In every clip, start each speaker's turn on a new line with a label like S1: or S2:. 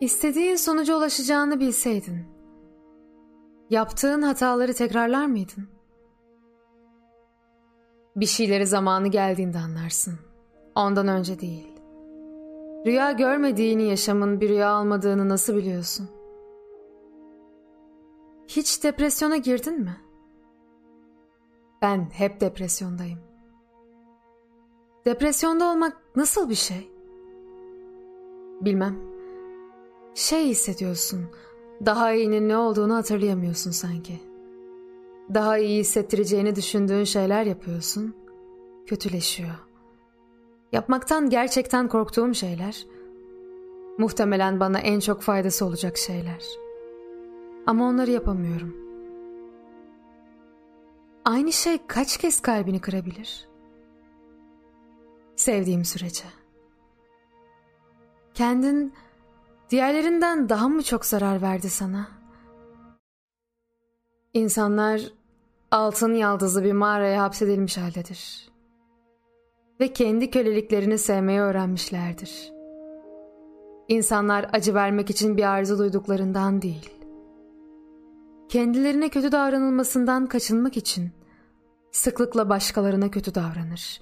S1: İstediğin sonuca ulaşacağını bilseydin, yaptığın hataları tekrarlar mıydın? Bir şeyleri zamanı geldiğinde anlarsın. Ondan önce değil. Rüya görmediğini yaşamın bir rüya almadığını nasıl biliyorsun? Hiç depresyona girdin mi? Ben hep depresyondayım. Depresyonda olmak nasıl bir şey? Bilmem. Şey hissediyorsun. Daha iyinin ne olduğunu hatırlayamıyorsun sanki. Daha iyi hissettireceğini düşündüğün şeyler yapıyorsun. Kötüleşiyor. Yapmaktan gerçekten korktuğum şeyler. Muhtemelen bana en çok faydası olacak şeyler. Ama onları yapamıyorum. Aynı şey kaç kez kalbini kırabilir? Sevdiğim sürece. Kendin diğerlerinden daha mı çok zarar verdi sana? İnsanlar altın yaldızlı bir mağaraya hapsedilmiş haldedir. Ve kendi köleliklerini sevmeyi öğrenmişlerdir. İnsanlar acı vermek için bir arzu duyduklarından değil. Kendilerine kötü davranılmasından kaçınmak için sıklıkla başkalarına kötü davranır.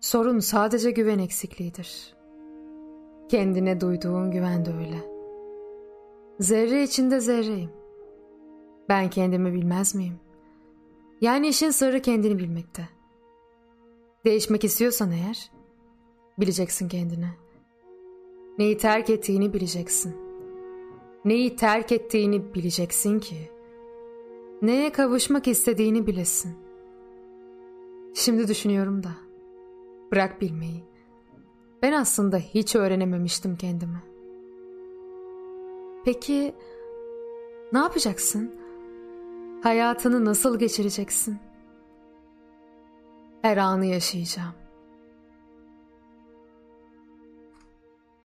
S1: Sorun sadece güven eksikliğidir. Kendine duyduğun güven de öyle. Zerre içinde zerreyim. Ben kendimi bilmez miyim? Yani işin sırrı kendini bilmekte. Değişmek istiyorsan eğer, bileceksin kendini. Neyi terk ettiğini bileceksin. Neyi terk ettiğini bileceksin ki, neye kavuşmak istediğini bilesin. Şimdi düşünüyorum da, bırak bilmeyi. Ben aslında hiç öğrenememiştim kendimi. Peki, ne yapacaksın? Hayatını nasıl geçireceksin? Her anı yaşayacağım.